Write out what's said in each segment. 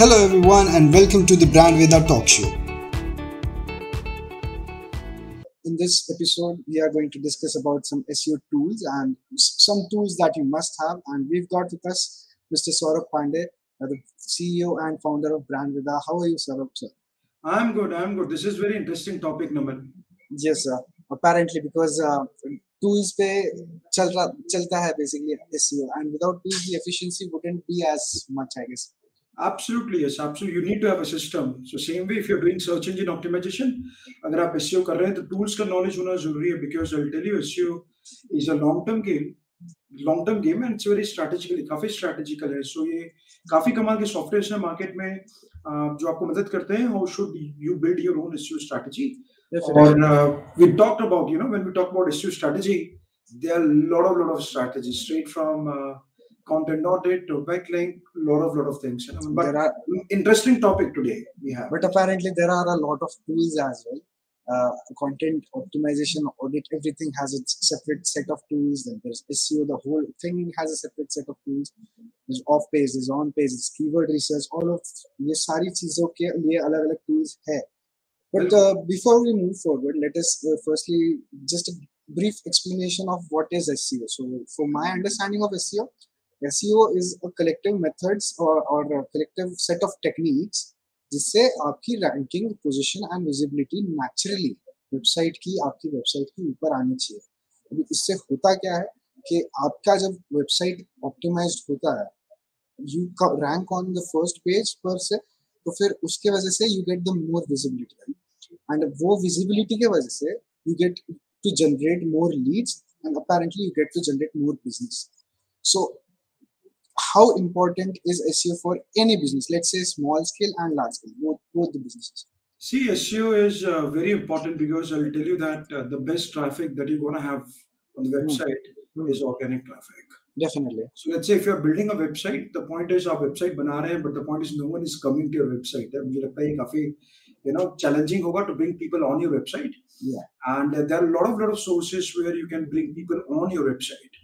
Hello, everyone, and welcome to the Brand Veda Talk Show. In this episode, we are going to discuss about some SEO tools and some tools that you must have. And we've got with us Mr. Saurabh Pandey, uh, the CEO and founder of Brand Veda. How are you, Saurabh, sir? I'm good. I'm good. This is very interesting topic, Naman. Yes, sir. Apparently, because uh, tools पे चल रहा चलता है basically SEO, and without tools, the efficiency wouldn't be as much, I guess. Absolutely, yes. Absolutely. You need to have a system. So same way, if you're doing search engine optimization, अगर आप SEO कर रहे हैं तो tools का knowledge होना ज़रूरी है because I'll tell you SEO is a long term game. long term game and it's very strategically काफ़ी strategical है so ये काफ़ी कमाल के सॉफ्टवेयर हैं मार्केट में जो आपको मदद करते हैं how should you build your own SEO strategy और uh, we talked about you know when we talk about SEO strategy there are a lot of lot of strategies straight from uh, content audit to backlink, lot of lot of things. You know? But there are interesting topic today we have. But apparently there are a lot of tools as well. Uh, content optimization audit, everything has its separate set of tools. Then there's SEO, the whole thing has a separate set of tools. There's off page, there's on page, there's keyword research. All of ये सारी चीजों के लिए अलग अलग tools है. But uh, before we move forward, let us uh, firstly just a brief explanation of what is SEO. So, for my understanding of SEO, Is a collective methods or, or a collective set of techniques जिससे आपकी ranking position and visibility naturally website की आपकी website के ऊपर आनी चाहिए। अभी इससे होता क्या है कि आपका जब वेबसाइट ऑप्टिमाइज्ड होता है you rank on the first page पर से तो फिर उसके वजह से you get the more visibility and वो विजिबिलिटी के वजह से you get to generate more leads and apparently you get to generate more business so how important is SEO for any business? Let's say small scale and large scale, both, both the businesses. See, SEO is uh, very important because I'll tell you that uh, the best traffic that you're going to have on the hmm. website mm. is organic traffic. Definitely. So let's say if you're building a website, the point is our website bana rahe but the point is no one is coming to your website. you know challenging hoga to bring people on your website. Yeah. And uh, there are a lot of lot of sources where you can bring people on your website.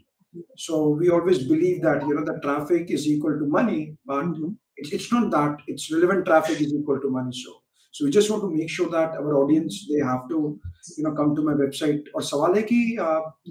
So we always believe that you know the traffic is equal to money, but mm-hmm. it's, it's not that. It's relevant traffic is equal to money. So so we just want to make sure that our audience they have to you know come to my website. Or सवाल है कि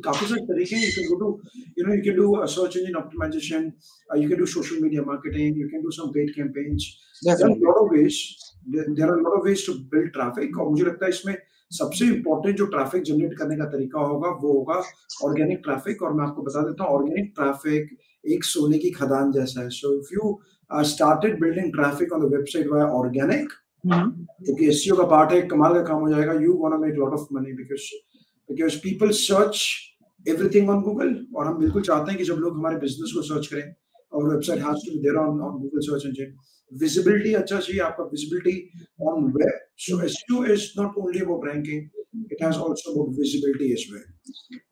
काफी सारे तरीके you can go to you know you can do a search engine optimization, uh, you can do social media marketing, you can do some paid campaigns. Definitely. There are a lot of ways. There, there are a lot of ways to build traffic. और मुझे लगता है इसमें सबसे important जो traffic generate करने का तरीका होगा वो होगा ऑर्गेनिक ट्रैफ़िक और मैं आपको बता देता हूँ ऑर्गेनिक ट्रैफ़िक एक सोने की खदान जैसा है। So if you started building traffic on the website via organic क्योंकि एसईओ का पार्ट है कमाल का काम हो जाएगा you want make lot of money because because people search everything on Google और हम बिल्कुल चाहते हैं कि जब लोग हमारे बिज़नेस को सर्च करें। और website has to be there on on Google search engine visibility अच्छा चाहिए आपका visibility on web so SEO is not only about ranking it has also about visibility as well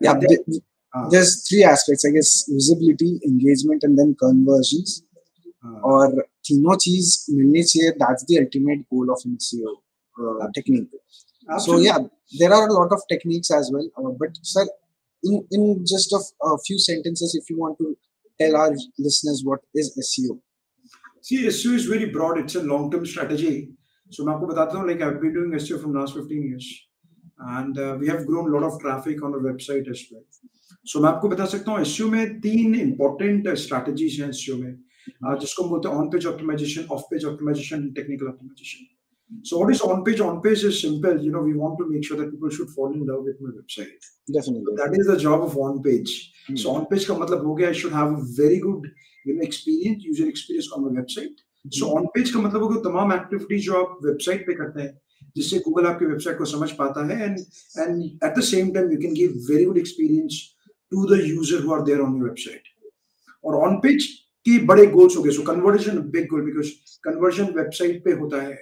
yeah then, uh, there's three aspects I guess visibility engagement and then conversions uh, और तीनों चीज मिलनी चाहिए that's the ultimate goal of an SEO uh, technique Absolutely. so yeah there are a lot of techniques as well uh, but sir in, in just a, a few sentences if you want to tell our listeners what is SEO See, SEO is very broad. It's a long-term strategy. So मैं आपको बताता हूँ like I've been doing SEO from last 15 years and uh, we have grown a lot of traffic on our website as well. So मैं आपको बता सकता हूँ SEO में तीन important strategies हैं SEO में uh, जिसको हम बोलते हैं on page optimization, off page optimization, technical optimization. So what is on page? On page is simple. You know, we want to make sure that people should fall in love with my website. Definitely. That is the job of on page. Hmm. So on page का मतलब हो गया I should have a very good you know experience user experience on my website. Hmm. So on page का मतलब हो गया तमाम activity जो आप वेबसाइट पे करते हैं जिससे गूगल आपकी वेबसाइट को समझ पाता है and and at the same time you can give very good experience to the user who are there on your website और ऑन पेज की बड़े गोल्स हो गए so conversion big goal because conversion website पे होता है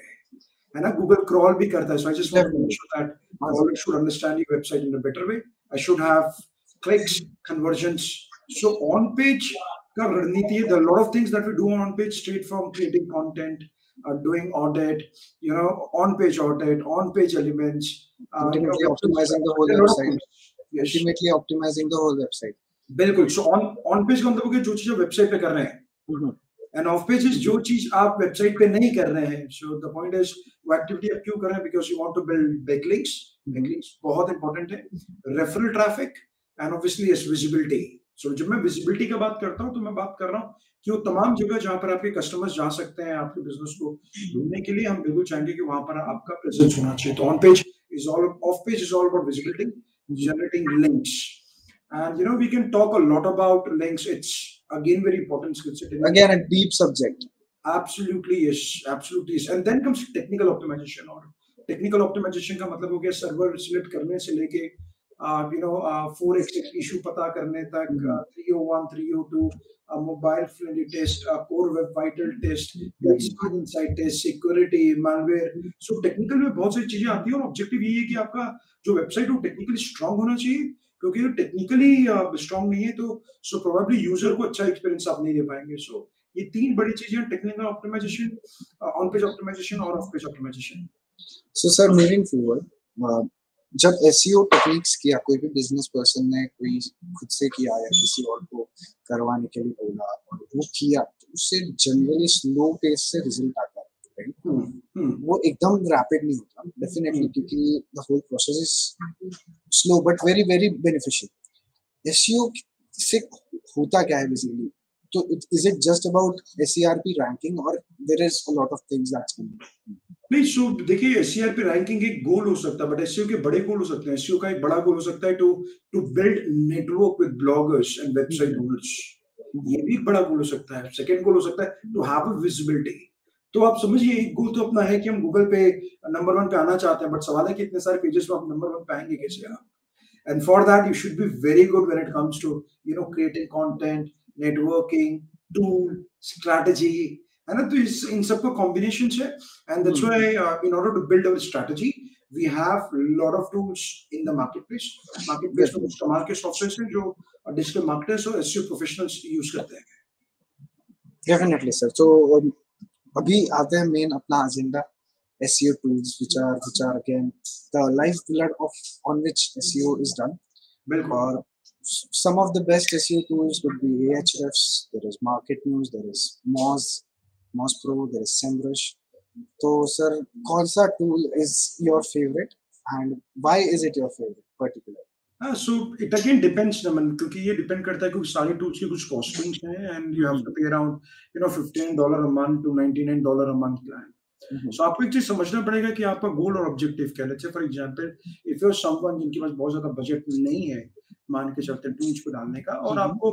है ना? गूगल क्रॉल भी करता है। So I just want should understand your website in a better way should have clicks conversions so on page का रणनीति the lot of things that we do on page straight from creating content Uh, doing audit, you know, on page audit, on page elements, ultimately uh, optimizing the whole website. Yes. Ultimately optimizing the बिल्कुल। So on on page का मतलब जो चीज़ website पे कर रहे हैं. हम्म। And off page is जो चीज़ आप वेबसाइट पे नहीं कर रहे हैं सो द पॉइंट इज़ वो एक्टिविटी आप क्यों कर रहे हैं? Because you want to build backlinks backlinks बहुत इंपॉर्टेंट है। Referral traffic and obviously is visibility so जब मैं विजिबिलिटी का बात करता हूँ तो मैं बात कर रहा हूँ कि वो तमाम जगह जहाँ पर आपके कस्टमर्स जा सकते हैं, आपके बिज़नेस को ढूँढने के लिए हम बिल्कुल चाहेंगे कि वहाँ पर आपका प्रेजेंस होना चाहिए। तो on page is all off page is all about visibility generating links and, you know, we can talk a lot about links. It's again very important skill set again a deep subject. Absolutely yes. Absolutely yes. And then comes technical optimization or technical optimization का मतलब हो गया server select करने से लेके you know four X issue पता करने तक three O one three O two mobile friendly test core web vital test insight test security malware. So technical में बहुत सारी चीज़ें आती है और ऑब्जेक्टिव ये है कि आपका जो वेबसाइट है वो टेक्निकली स्ट्रांग होना चाहिए। क्योंकि अगर टेक्निकली स्ट्रांग नहीं है तो सो प्रोबेबली यूज़र को अच्छा एक्सपीरियंस आप नहीं दे पाएँगे सो ये तीन बड़ी चीज़ें technical optimization on page optimization और off page optimization so sir moving forward जब एसईओ टेक्निक्स e किया, कोई भी बिज़नेस पर्सन ने कोई खुद से किया या किसी और को करवाने के लिए बोला और वो किया तो उससे जनरली स्लो पेस से रिज़ल्ट आता है। Right hmm, hmm. वो एकदम रैपिड नहीं होता डेफिनेटली hmm. क्योंकि the whole process is slow but very very beneficial SEO से होता क्या है बेसिकली तो is it just about SERP ranking और there is a lot of things that's coming नहीं सो देखिए एस रैंकिंग एक गोल हो सकता है बट एस के बड़े गोल हो सकते हैं। एस का एक बड़ा गोल हो सकता है to to build network with bloggers and website owners ये भी बड़ा गोल हो सकता है। सेकंड गोल हो सकता है टू हैव अ विजिबिलिटी तो आप समझिए गोल तो अपना है कि हम गूगल पे नंबर वन पे आना चाहते हैं बट सवाल है कि इतने सारे पेजेस में आप नंबर वन पे आएँगे कैसे आप? And for that you should be very good when it comes to you know creating content networking tool strategy है ना? तो इस इन सबका कॉम्बिनेशन है। And that's why in order to build our strategy we have lot of tools in the market place market place में कुछ कमाल के सॉफ्टवेयर हैं जो डिजिटल मार्केटर्स और एसईओ प्रोफेशनल्स यूज़ करते हैं। डेफिनेटली सर तो अभी आते हैं मेन अपना agenda SEO tools which are which are again the lifeblood of on which SEO is done. Or some of the best SEO tools would be Ahrefs, there is Market News, there is Moz, Moz Pro, there is SEMrush. So, sir, कौन सा tool is your favorite and why is it your favorite particularly? Uh, so it again depends naman क्योंकि ये depend करता है क्योंकि सारे tools के कुछ costings हैं and you have to pay around you know 15 dollar a month to 99 dollar a month plan. Mm-hmm. So आपको एक चीज़ समझना पड़ेगा कि आपका गोल और ऑब्जेक्टिव क्या है? For example if you are someone जिनके पास बहुत ज़्यादा बजट नहीं है मान के चलते टूल्स को डालने का और आपको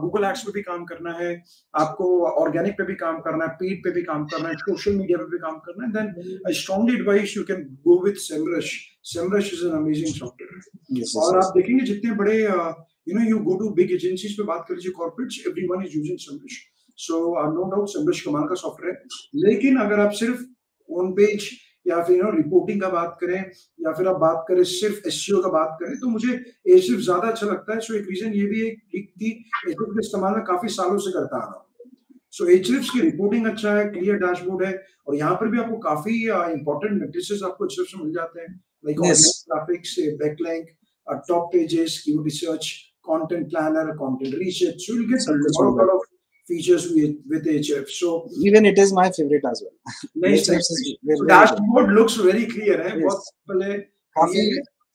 गूगल एड्स पे भी काम करना है आपको ऑर्गेनिक पे भी काम करना है पेड पे भी काम करना है सोशल मीडिया पे भी काम करना है then I strongly advise you can go with Semrush Semrush is an amazing software और आप देखेंगे जितने बड़े you know you go to big agencies पे बात कर लीजिए corporates everyone is using Semrush so no doubt Semrush कमाल का सॉफ्टवेयर है लेकिन अगर आप सिर्फ़ ऑन पेज या फिर नो रिपोर्टिंग का बात करें या फिर आप बात करें सिर्फ़ एस का बात करें तो मुझे ए सिर्फ़ ज़्यादा अच्छा लगता है। सो so, एक रीजन ये भी है कि एच का इस्तेमाल मैं काफ़ी सालों से करता आ रहा हूँ। सो एच की रिपोर्टिंग अच्छा है क्लियर डैशबोर्ड है और यहाँ पर भी आपको काफ़ी इंपॉर्टेंट मेट्रिसेस आपको एच से मिल जाते हैं। Like graphics backlink top pages keyword research content planner content research so you'll get a lot of features with with HF. So even it is my favorite as well. nice. So dashboard looks very clear है बहुत पहले काफ़ी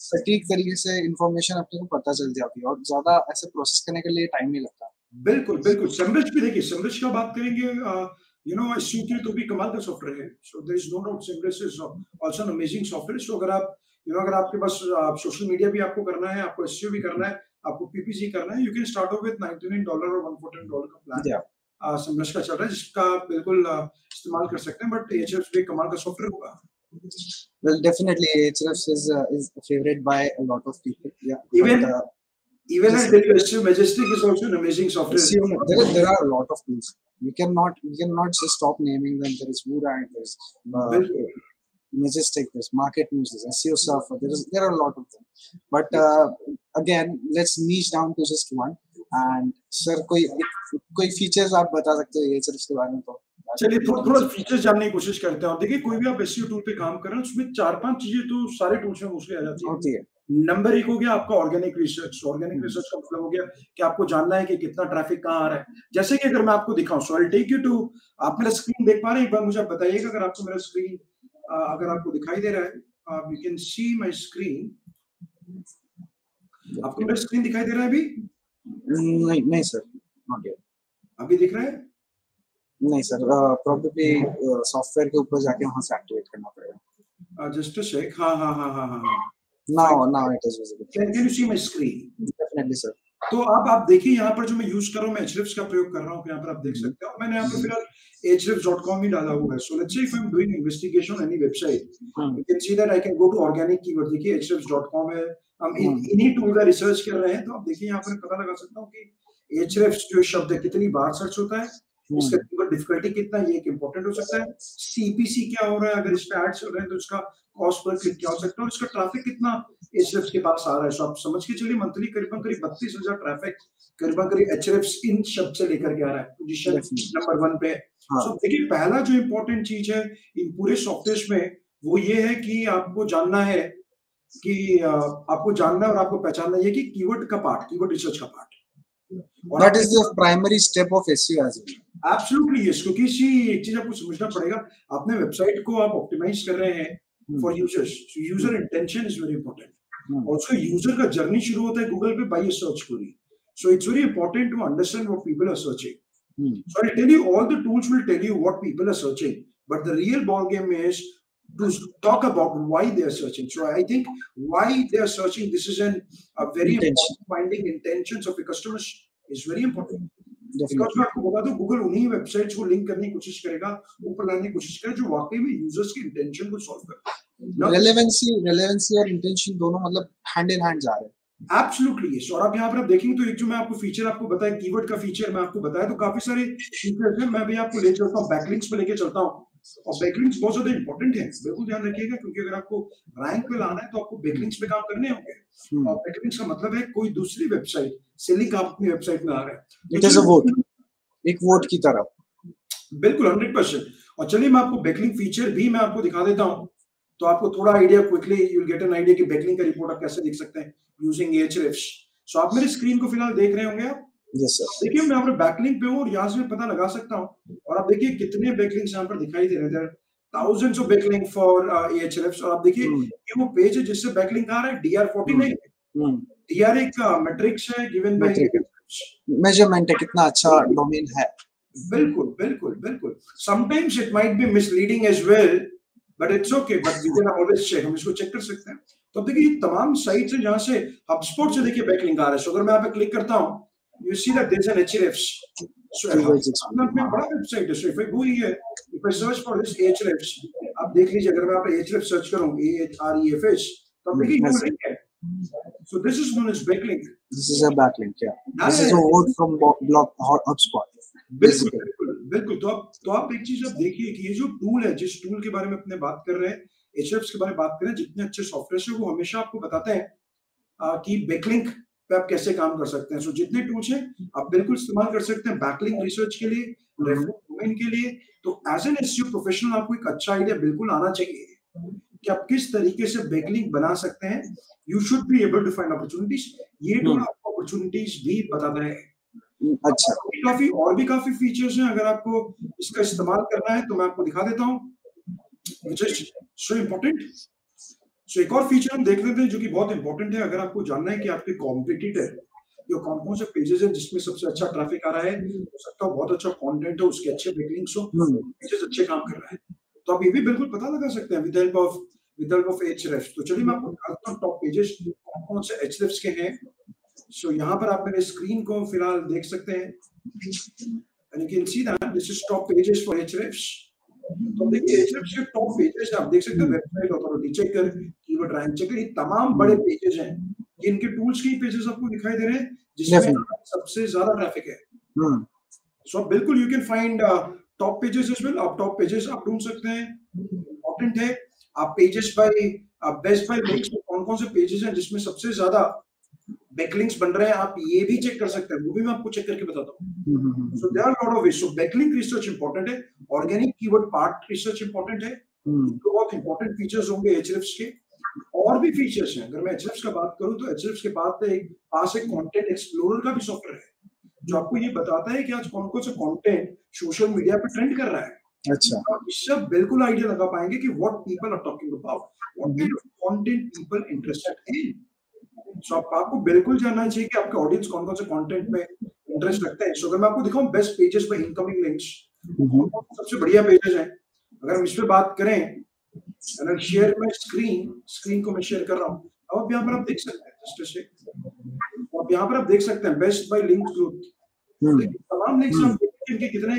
सटीक तरीके से information अपने को पता चल जाती है और ज़्यादा ऐसे प्रोसेस करने के लिए टाइम नहीं लगता। बिल्कुल बिल्कुल। समरिच भी देखिए समरिच का बात करेंगे यू नो के तो भी कमाल का सॉफ्टवेयर है। So there is no doubt Semrush is also an amazing software so अगर आप यू नो अगर आपके पास सोशल मीडिया भी आपको करना है आपको एसयू भी करना है आपको पीपीसी करना है you can start off with 99 dollar और 114 डॉलर का प्लान समरश का चल रहा है जिसका बिल्कुल इस्तेमाल कर सकते हैं बट एचएफ भी कमाल का सॉफ्टवेयर होगा well definitely ahrefs is uh, is favorite by a lot of people yeah even but, uh, even at WSU Majestic is also an amazing software. There, there are a lot of tools. We cannot we cannot just stop naming them. There is wura Wurang, there's uh, Majestic, there's Market News, there's SEO Surfer, there, is, there are a lot of them. But uh, again, let's niche down to just one. And sir, कोई कोई features आप बता सकते हो ये sir इसके बारे में तो चलिए थोड़ा थोड़ा फीचर्स जानने की कोशिश करते हैं। और देखिए कोई भी आप एसईओ टूल पे काम कर रहे हैं उसमें चार पाँच चीज़ें तो सारे टूल्स में मोस्टली आ जाती है। होती है। नंबर एक हो गया आपका ऑर्गेनिक रिसर्च ऑर्गेनिक रिसर्च का मतलब हो गया कि आपको जानना है कि कितना ट्रैफ़िक कहाँ आ रहा है। जैसे कि अगर मैं आपको दिखाऊँ so I take you to आप मेरा स्क्रीन देख पा रहे हैं? एक बार मुझे बताइएगा अगर आपको मेरा स्क्रीन अगर आपको दिखाई दे रहा है you can see my screen आपको मेरा स्क्रीन दिखाई दे रहा है अभी? नहीं नहीं सर नॉट येट अभी दिख रहा है? नहीं सर प्रोबेबली सॉफ्टवेयर के ऊपर जाके वहाँ से एक्टिवेट करना पड़ेगा। जस्ट अ सेक हाँ हाँ हाँ हाँ हाँ now now it is visible can can you see my screen definitely sir तो आप आप देखिए यहाँ पर जो मैं यूज़ कर रहा हूँ मैं एचरिफ्स का प्रयोग कर रहा हूँ यहाँ पर आप देख सकते हो। मैंने यहाँ पर फ़िलहाल hrefs.com ही डाला हुआ है so let's say if i'm doing investigation on any website Hmm. you can see that i can go to organic keyword देखिए hrefs.com है हम इन Hmm. इन्हीं टूल का रिसर्च कर रहे हैं तो आप देखिए यहाँ पर पता लगा सकता हूँ कि hrefs जो शब्द है कितनी बार सर्च होता है इसका कीवर्ड डिफिकल्टी कितना है, ये एक इंपॉर्टेंट हो सकता है। सीपीसी क्या हो रहा है? अगर इस पे एड चल रहे हैं तो इसका कॉस्ट पर क्लिक क्या हो सकता है? और इसका ट्रैफ़िक कितना एचरेफ्स के पास आ रहा है? सो आप समझ के चलिए मंथली करीबन करीब बत्तीस हज़ार ट्रैफ़िक करीबन करीब एचरेफ्स इन शब्द से लेकर के आ रहा है। पोजीशन. नंबर वन पे। हाँ। सो देखिए पहला जो इम्पोर्टेंट चीज़ है इन पूरे सॉफ्टवेयर में वो ये है कि आपको जानना है कि आपको जानना है और आपको पहचानना है कि कीवर्ड का पार्ट कीवर्ड रिसर्च का part that is the primary step of SEO as well absolutely yes क्योंकि इसी एक चीज़ आपको समझना पड़ेगा अपने वेबसाइट को आप ऑप्टिमाइज कर रहे हैं Hmm. For users user intention is very important Hmm. Also user का जर्नी शुरू होता है गूगल पे by search query so it's very important to understand what people are searching Hmm. So I'll tell you all the tools will tell you what people are searching, but the real ball game is to talk about why they are searching. So I think why they are searching. This is an a very Intention. important finding intentions of your customers is very important. Because मैं आपको बता दू Google उन्हीं websites को link करने की कोशिश करेगा ऊपर लाने की कोशिश करेगा जो वाकई में यूज़र्स की इंटेंशन को सॉल्व करता है। रेलेवेंसी relevancy और इंटेंशन दोनों मतलब हैंड इन हैंड जा रहे हैं। एब्सोल्युटली यस और आप यहाँ पर आप देखेंगे तो एक जो मैं आपको फीचर आपको बताया कीवर्ड का फीचर मैं आपको बताया तो काफ़ी सारे फीचर्स हैं मैं भी आपको ले चलता हूँ बैकलिंक्स पे लेके चलता हूँ। और बैकलिंक्स बहुत ज़्यादा इंपॉर्टेंट है। बिल्कुल ध्यान रखिएगा क्योंकि अगर आपको रैंक पे लाना है तो आपको बैकलिंक्स पे काम करने होंगे। Hmm. और बैकलिंक्स का मतलब है कोई दूसरी वेबसाइट से लिंक आप अपनी वेबसाइट में आ रहा है। A vote. एक वोट की तरह। बिल्कुल हंड्रेड परसेंट और चलिए मैं आपको बैकलिंक फीचर भी मैं आपको दिखा देता हूँ। तो आपको थोड़ा idea quickly you get an idea कि बैकलिंक का रिपोर्ट आप कैसे देख सकते हैं यूजिंग एचरेफ्स सो आप मेरी स्क्रीन को फ़िलहाल देख रहे होंगे आप। सर देखिए मैं यहाँ पर बैकलिंक पे हूँ और यहाँ से मैं पता लगा सकता हूँ। और आप देखिए कितने बैकलिंक्स यहाँ पर दिखाई दे रहे थे thousands of backlink for Ahrefs और आप देखिए ये वो पेज है जिससे बैकलिंक आ रहा है? डीआर फोर्टी नहीं डीआर एक मैट्रिक्स है गिवन बाय. मेज़रमेंट है कितना अच्छा डोमेन है। बिल्कुल बिल्कुल बिल्कुल। Sometimes it might be misleading as well but it's okay but we can always check हम इसको चेक कर सकते हैं। तो अब देखिए तमाम साइट्स है जहाँ से HubSpot से देखिए बैकलिंक आ रहा है। सो अगर मैं यहाँ पे क्लिक करता हूँ that there is an Ahrefs so Keywords HubSpot में बड़ा वेबसाइट है so if I go here if I search for this Ahrefs आप देख लीजिए अगर मैं यहाँ पे एचरेफ सर्च करूँ A H R E F S तो आप देखिए ये. लिंक है। So this is known as backlink this is a backlink या this is a vote from blog HubSpot बिल्कुल बिल्कुल तो आप तो आप एक चीज़ आप देखिए कि ये जो टूल है जिस टूल के बारे में अपने बात कर रहे हैं एचएफ्स के बारे में बात कर रहे हैं जितने अच्छे सॉफ्टवेयर है वो हमेशा आपको बताते हैं कि बैकलिंक पे आप कैसे काम कर सकते हैं? सो so, जितने टूल्स हैं आप बिल्कुल इस्तेमाल कर सकते हैं बैकलिंक रिसर्च के लिए डोमेन के लिए। तो एज एन एसईओ प्रोफेशनल आपको एक अच्छा आइडिया बिल्कुल आना चाहिए कि आप किस तरीके से बैकलिंक बना सकते हैं। You should be able to find opportunities ये टूल हम्म। आपको अपॉर्चुनिटीज़ भी बताता है। अच्छा। काफ़ी और भी काफ़ी फीचर्स हैं। अगर आपको इसका इस्तेमाल करना है तो मैं आपको दिखा देता हूँ। Which is so important so एक और फीचर हम देख लेते हैं जो कि बहुत इंपॉर्टेंट है। अगर आपको जानना है कि आपके कॉम्पिटिटर जो कौन कौन से पेजेस हैं जिसमें सबसे अच्छा ट्रैफ़िक आ रहा है? हो सकता है बहुत अच्छा कंटेंट हो उसके अच्छे बैकलिंक्स हो हम्म। पेजेस अच्छे काम कर रहा है। तो आप ये भी बिल्कुल पता लगा सकते हैं with help of with help of Ahrefs तो चलिए मैं आपको दिखाता हूँ टॉप पेजेस कौन कौन से एचरेफ्स के हैं। सो यहाँ पर आप मेरे स्क्रीन को फ़िलहाल देख सकते हैं। And you can see that this is top pages for Ahrefs. तो देखिए Ahrefs के top pages आप देख सकते हैं website authority checker keyword rank checker ये तमाम बड़े पेजेस हैं। ये इनके टूल्स के पेजेस आपको दिखाई दे रहे हैं जिसमें सबसे ज़्यादा ट्रैफ़िक है। हम्म। सो so, बिल्कुल you can find top pages as well आप टॉप पेजेस आप ढूंढ सकते हैं। इंपॉर्टेंट है। आप pages by best by links कौन कौन से पेजेस हैं जिसमें सबसे ज़्यादा बैकलिंक्स बन रहे हैं। आप ये भी चेक कर सकते हैं। वो भी मैं आपको चेक करके बताता हूँ। हम्म, हम्म, हम्म, a lot of ways. So backlink research important है, organic keyword part research important है, हम्म, तो बहुत important features होंगे Ahrefs के, और भी फीचर्स हैं। अगर मैं एच का बात करूँ तो एच के पास एक पास एक कंटेंट एक्सप्लोरर का भी सॉफ्टवेयर है जो आपको ये बताता है कि आज कौन कौन सा कंटेंट सोशल मीडिया पे ट्रेंड कर रहा है। अच्छा। आप इससे बिल्कुल आइडिया लगा पाएँगे कि what people are talking about what kind of content people interested in so आप, आपको बिल्कुल जानना चाहिए कि आपके ऑडियंस कौन कौन से कंटेंट में इंटरेस्ट रखते हैं। सो अगर मैं आपको दिखाऊँ बेस्ट पेजेस पे इनकमिंग लिंक्स सबसे बढ़िया पेजेस हैं। अगर हम इस पे बात करें अगर शेयर में स्क्रीन स्क्रीन को मैं शेयर कर रहा हूँ। अब आप यहाँ पर आप देख सकते हैं जस्ट अब यहाँ पर आप देख सकते हैं बेस्ट बाय लिंक ग्रोथ तमाम लिंक्स हम देखते हैं कि कितने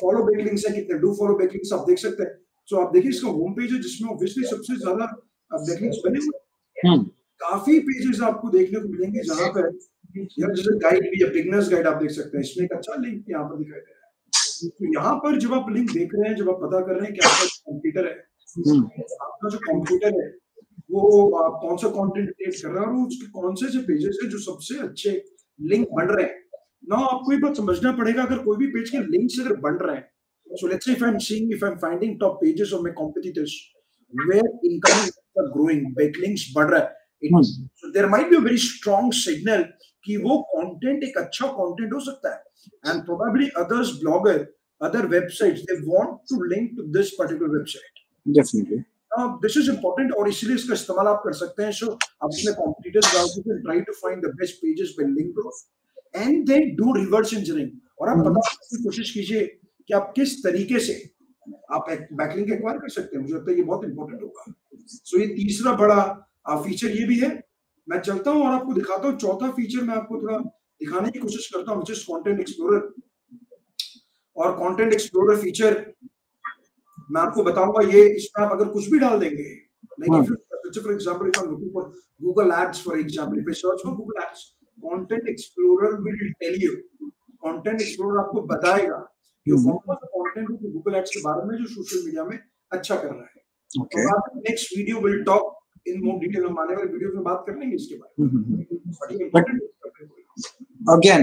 फॉलो बैक लिंक्स हैं कितने डू फॉलो बैक लिंक्स आप देख सकते हैं। सो आप देखिए इसका होम पेज है जिसमें ऑब्वियसली सबसे ज़्यादा बैक लिंक्स बने हुए हैं। काफ़ी पेजेस आपको देखने को मिलेंगे जहाँ पर जैसे गाइड भी है बिगनर्स गाइड आप देख सकते हैं। इसमें एक अच्छा लिंक यहाँ पर दिखाई दे रहा है। तो यहाँ पर जब आप लिंक देख रहे हैं जब आप पता कर रहे हैं कि आपका कंप्यूटर है आपका जो कंप्यूटर है वो आप कौन सा कंटेंट क्रिएट कर रहा है और उसके कौन से पेजेस है जो सबसे अच्छे लिंक बन रहे हैं? ना आपको ये बात समझना पड़ेगा अगर कोई भी पेज के लिंक्स अगर बन रहे हैं say if i'm seeing if i'm finding top pages of my competitors where incoming are growing backlinks बढ़ रहा है so there might be a very strong signal कि वो कंटेंट एक अच्छा कंटेंट हो सकता है। And probably others blogger other websites they want to link to this particular website definitely this is important और इसलिए इसका इस्तेमाल आप कर सकते हैं सो आप अपने कॉम्पिटिटर्स जाओगे तो try to find the best pages by link to and then do reverse engineering और आप पता की कोशिश कीजिए कि आप किस तरीके से आप बैकलिंक एक्वायर कर सकते हैं। मुझे लगता है ये बहुत इंपॉर्टेंट होगा। सो ये तीसरा बड़ा फीचर ये भी है। मैं चलता हूँ और आपको दिखाता हूँ। चौथा फीचर मैं आपको थोड़ा दिखाने की कोशिश करता हूँ कंटेंट एक्सप्लोरर और कंटेंट एक्सप्लोरर फीचर मैं आपको बताऊँगा ये इसमें आप अगर कुछ भी डाल देंगे for example if looking for Google ads for example if I search for Google ads content explorer will tell you content explorer आपको बताएगा कि कौन कौन सा कंटेंट है गूगल एड्स के बारे में जो सोशल मीडिया में अच्छा कर रहा है. Next video will talk in more detail हम आने वाले वीडियो में बात कर लेंगे इसके बारे में। अगेन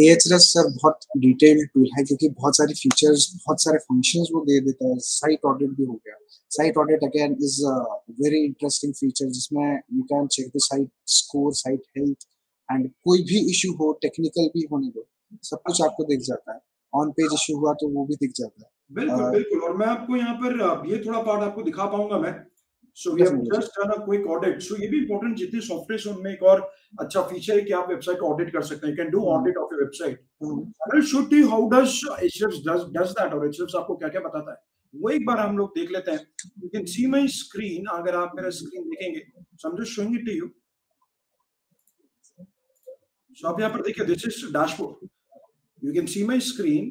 एएचएस सर बहुत डिटेल्ड टूल है क्योंकि बहुत सारी फीचर्स बहुत सारे फ़ंक्शंस वो दे देता है। साइट ऑडिट भी हो गया। Site audit again is a very interesting feature जिसमें you can check the site score site health and कोई भी इशू हो टेक्निकल भी होने दो सब कुछ आपको दिख जाता है। ऑन पेज इशू हुआ तो वो भी दिख जाता है। बिल्कुल बिल्कुल। और मैं आपको यहाँ पर ये थोड़ा पार्ट आपको दिखा पाऊँगा मैं। So we have just done a quick audit so ये भी इंपॉर्टेंट जितने सॉफ्टवेयर उनमें एक और अच्छा फीचर है कि आप वेबसाइट ऑडिट कर सकते हैं। Can do audit of your website I will show you how does HF does does that और एचएफ आपको क्या-क्या बताता है? वो एक बार हम लोग देख लेते हैं। You can see my screen अगर आप मेरा स्क्रीन देखेंगे। So I am just showing it to you so आप यहाँ पर देखिए this is dashboard you can see my screen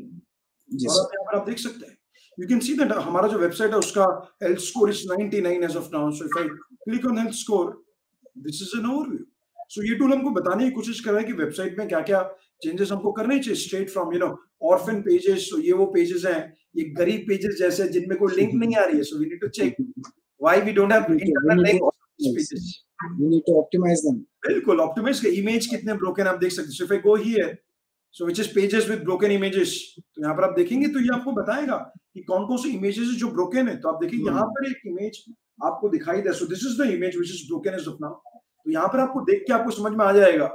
और आप यहाँ पर आप देख सकते हैं। You can see that हमारा जो वेबसाइट है उसका health score is 99 as of now so if i click on health score this is an overview so ये टूल हमको बताने की कोशिश कर रहा है कि वेबसाइट में क्या क्या चेंजेस हमको करने चाहिए straight from you know orphan pages so ये वो पेजेस हैं ये गरीब पेजेस जैसे जिनमें कोई लिंक नहीं आ रही है so we need to check why we don't have internal link pages we need to optimize them बिल्कुल ऑप्टिमाइज का इमेज कितने ब्रोकन आप देख सकते हैं so if i go here so which is pages with broken images. तो यहाँ पर आप देखेंगे तो ये आपको बताएगा कि कौन कौन से इमेजेस जो ब्रोकन है। तो आप देखिए यहाँ पर एक इमेज आपको दिखाई दे। So this is the image which is broken is of now तो यहाँ पर आपको देख के आपको समझ में आ जाएगा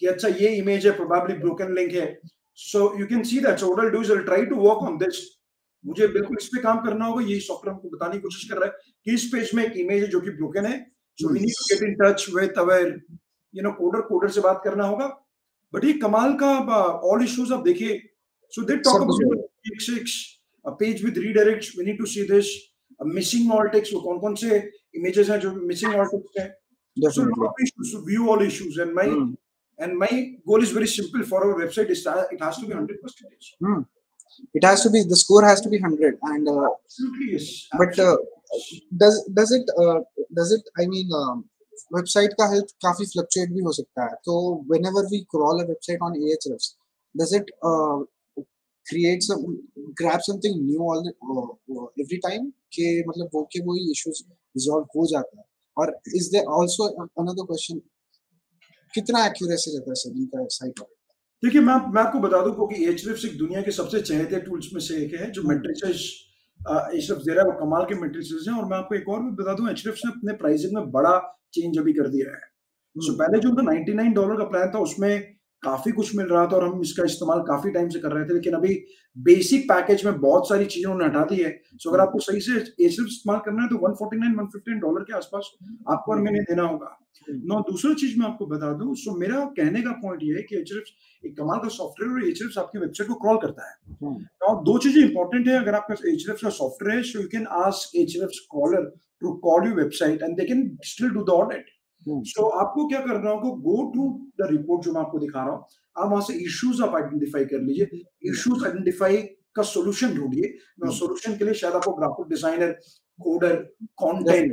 कि अच्छा ये इमेज है प्रोबेबली ब्रोकन लिंक है। So you can see that so do is try to work on this मुझे बिल्कुल इस पे काम करना होगा यही सॉफ्टवेयर हमको बताने की कोशिश कर रहा है कि इस पेज में एक इमेज है जो कि ब्रोकन है। So we need to get in touch with our you know coder coder से बात करना होगा। बट ये कमाल का ऑल इश्यूज आप देखिए so they talk about six a page with redirects we need to see this a missing alt text वो कौन कौन से images हैं जो missing alt text हैं so lot of issues so view all issues and my mm. and my goal is very simple for our website is it has to be 100 percentage mm. it has to be the score has to be 100 and uh, absolutely yes but uh, does does it uh, does it i mean um, website का health काफ़ी fluctuate भी हो सकता है। तो whenever we crawl a website on create some grab something new all the, uh, uh, every time? कि मतलब वो के वही issues resolve हो जाता है। और is there also another question? कितना accuracy रहता है सभी का साइट ऑडिट देखिए मैं मैं आपको बता दूँ क्योंकि एचरिफ्स एक दुनिया के सबसे चहेते टूल्स में से एक है जो मेट्रिसेस एचएफ जेरा वो कमाल के मेटेरियल्स हैं और मैं आपको एक और भी बता दूँ एचएफ ने अपने प्राइसिंग में बड़ा चेंज अभी कर दिया है। सो so, पहले जो उनका 99 डॉलर का प्लान था उसमें काफ़ी कुछ मिल रहा था और हम इसका इस्तेमाल काफ़ी टाइम से कर रहे थे लेकिन अभी बेसिक पैकेज में बहुत सारी चीज़ें उन्होंने हटा दी है। सो अगर आपको सही से एचएफ इस्तेमाल करना है तो 149 115 डॉलर के आसपास आपको हर महीने देना होगा। नो दूसरा चीज़ मैं आपको बता दूँ सो मेरा कहने का पॉइंट ये है कि एचएफ एक कमाल का सॉफ्टवेयर और एचएफ आपकी वेबसाइट को क्रॉल करता है। और दो चीज़ें इंपॉर्टेंट है अगर आपका एचएफ का सॉफ्टवेयर है so you can ask HF crawler to call you website and they can still do the audit so so, आपको क्या करना होगा? गो टू द रिपोर्ट जो मैं आपको दिखा रहा हूँ। आप वहाँ से इश्यूज़ आप आइडेंटिफाई कर लीजिए। इश्यूज़ आइडेंटिफाई का सोल्यूशन ढूंढिए। सोल्यूशन के लिए शायद आपको graphic designer coder content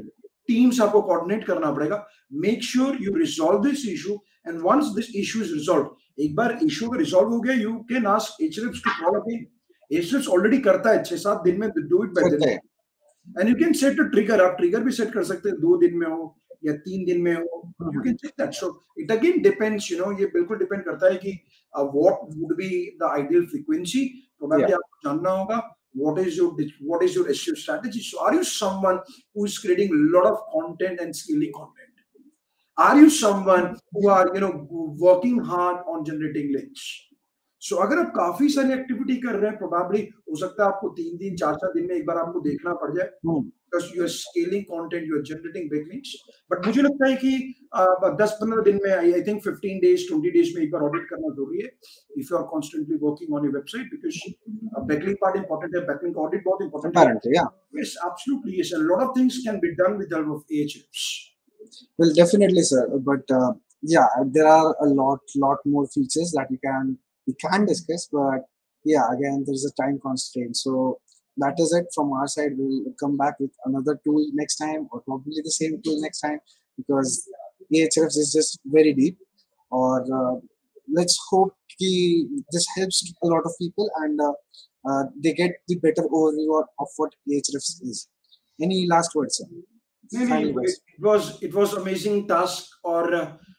teams आपको कोऑर्डिनेट करना पड़ेगा। Make sure you resolve this issue and once this issue is resolve एक बार इशू का रिजॉल्व हो गया you can ask Ahrefs to call again Ahrefs already करता है 6 7 दिन में do it by and you can set a trigger आप ट्रिगर भी सेट कर सकते हैं दो दिन में हो या तीन दिन में हो you can check that so it again depends you know ये बिल्कुल डिपेंड करता है कि what would be the ideal frequency probably आपको जानना होगा what is your what is your SEO strategy so are you someone who is creating a lot of content and scaling content are you someone who are you know working hard on generating links so so, अगर आप काफ़ी सारी activity कर रहे हैं probably हो सकता है आपको तीन दिन चार चार दिन में एक बार आपको देखना पड़ जाए। Because you are scaling content you are generating big links but मुझे लगता है कि दस पंद्रह दिन में I think fifteen days twenty days में एक बार ऑडिट करना ज़रूरी है। If you are constantly working on your website because backlink part important है बैकलिंग ऑडिट बहुत इंपॉर्टेंट है। Well definitely sir but uh, yeah there are a lot lot more features that you can we can discuss but yeah again there's a time constraint. So that is it from our side. We'll come back with another tool next time or probably the same tool next time because ahrefs is just very deep or uh, let's hope ki this helps a lot of people and uh, uh, they get the better overview of what ahrefs is. Any last words sir? Maybe it, was it was amazing task or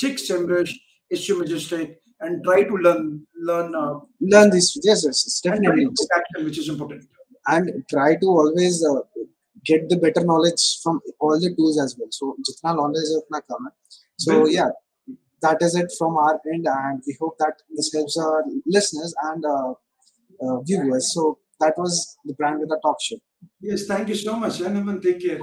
Six Semrush, issue Majestic, and try to learn learn uh, learn this. Yes, yes, definitely. Action, which is important. And try to always uh, get the better knowledge from all the tools as well. So, jitna knowledge utna kam. So, yeah, that is it from our end, and we hope that this helps our listeners and uh, uh, viewers. So, that was the brand with the talk show. Yes, thank you so much, gentlemen. Take care.